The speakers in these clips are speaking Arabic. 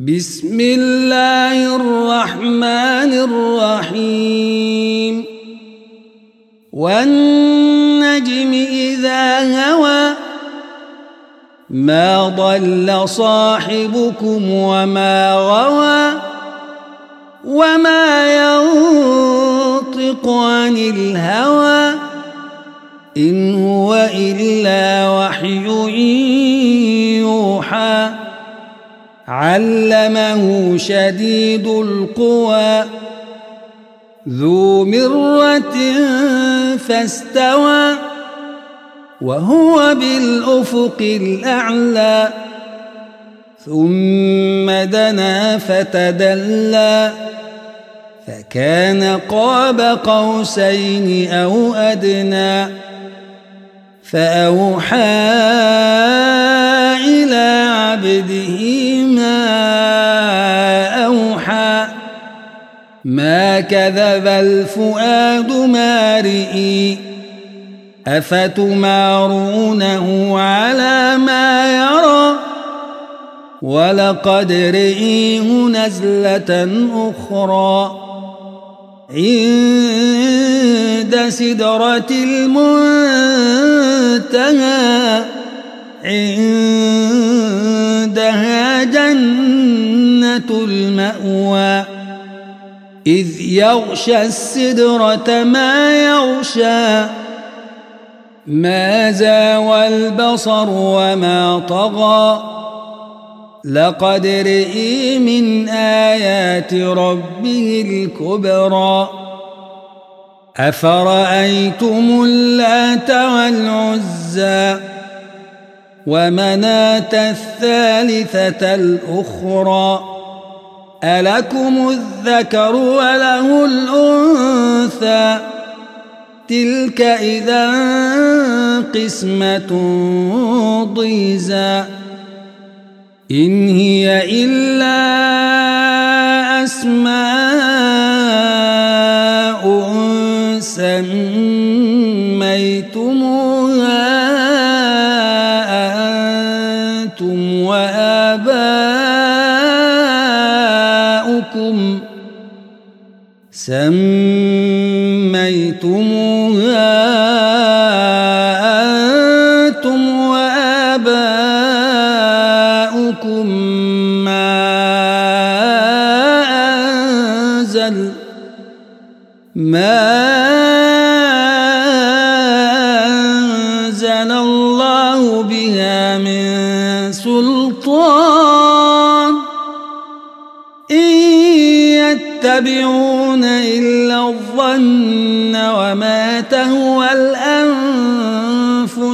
بسم الله الرحمن الرحيم. والنجم إذا هوى ما ضل صاحبكم وما غوى وما ينطق عن الهوى إن هو إلا وحي يوحى. علمه شديد القوى. ذو مرة فاستوى وهو بالأفق الأعلى. ثم دنا فتدلى فكان قاب قوسين أو أدنى. فأوحى إلى عبده أوحى ما كذب الفؤاد ما رئي أفتمارونه على ما يرى ولقد رئيه نزلة أخرى عند سدرة المنتهى عندها المأوى. إذ يغشى السدرة ما يغشى. ما زاوى البصر وما طغى. لقد رئي من آيات ربه الكبرى. أفرأيتم اللات والعزى؟ ومناة الثالثة الأخرى. ألكم الذكر وله الأنثى؟ تلك إذا قسمة ضيزى. إن هي إلا أسماء سميتموها. سميتموها أنتم وآباؤكم ما أنزل ما أنزل الله بها من سلطان. إن يتبعون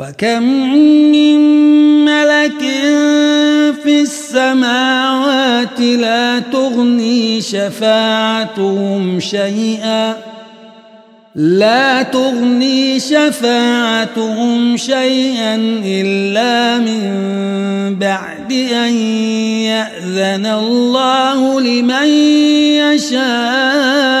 وكم من ملك في السماوات لا تغني شفاعتهم شيئا لا تغني شفاعتهم شيئا إلا من بعد أن يأذن الله لمن يشاء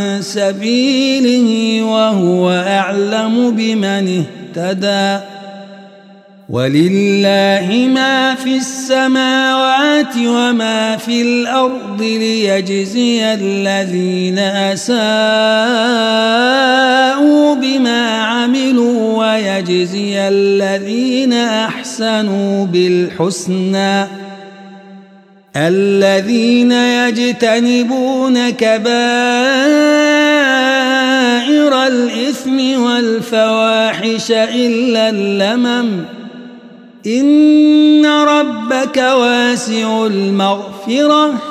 سبيله وهو أعلم بمن اهتدى. ولله ما في السماوات وما في الأرض ليجزي الذين أساءوا بما عملوا ويجزي الذين أحسنوا بالحسنى. الذين يجتنبون كبائر الإثم والفواحش إلا اللمم. إن ربك واسع المغفرة.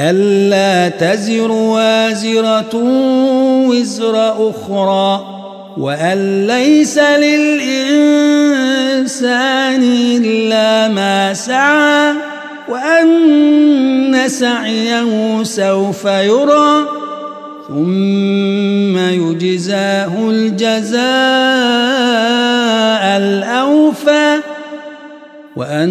ألا تزر وازرة وزر أخرى وأن ليس للإنسان إلا ما سعى وأن سعيه سوف يرى ثم يجزاه الجزاء الأوفى وأن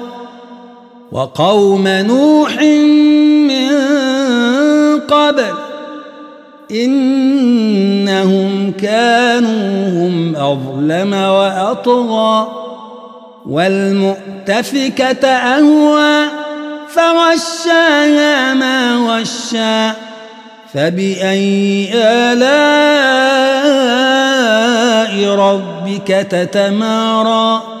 وقوم نوح من قبل إنهم كانوا هم أظلم وأطغى والمؤتفكة أهوى فغشاها ما غشى فبأي آلاء ربك تتمارى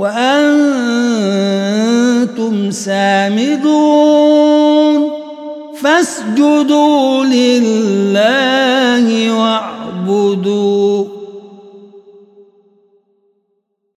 وأنتم سامدون. فاسجدوا لله واعبدوا.